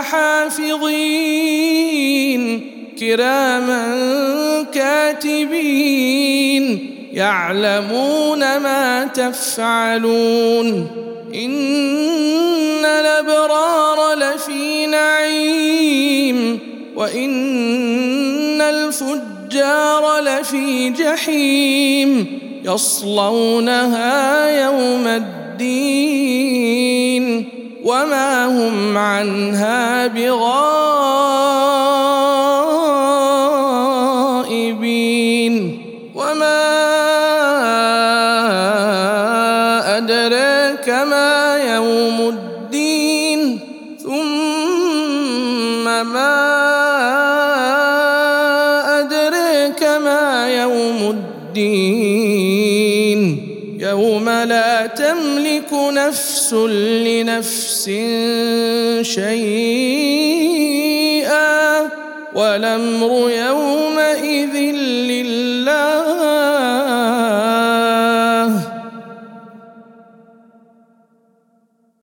عليكم لحافظين كراما كاتبين يعلمون ما تفعلون. إن الأبرار لفي نعيم وإن الفجار لفي جحيم يصلونها يوم وما هم عنها بغائبين. وما أدراك ما يوم الدين. ثم ما الدين. يوم لا تملك نفس لنفس شيئا والأمر يومئذ لله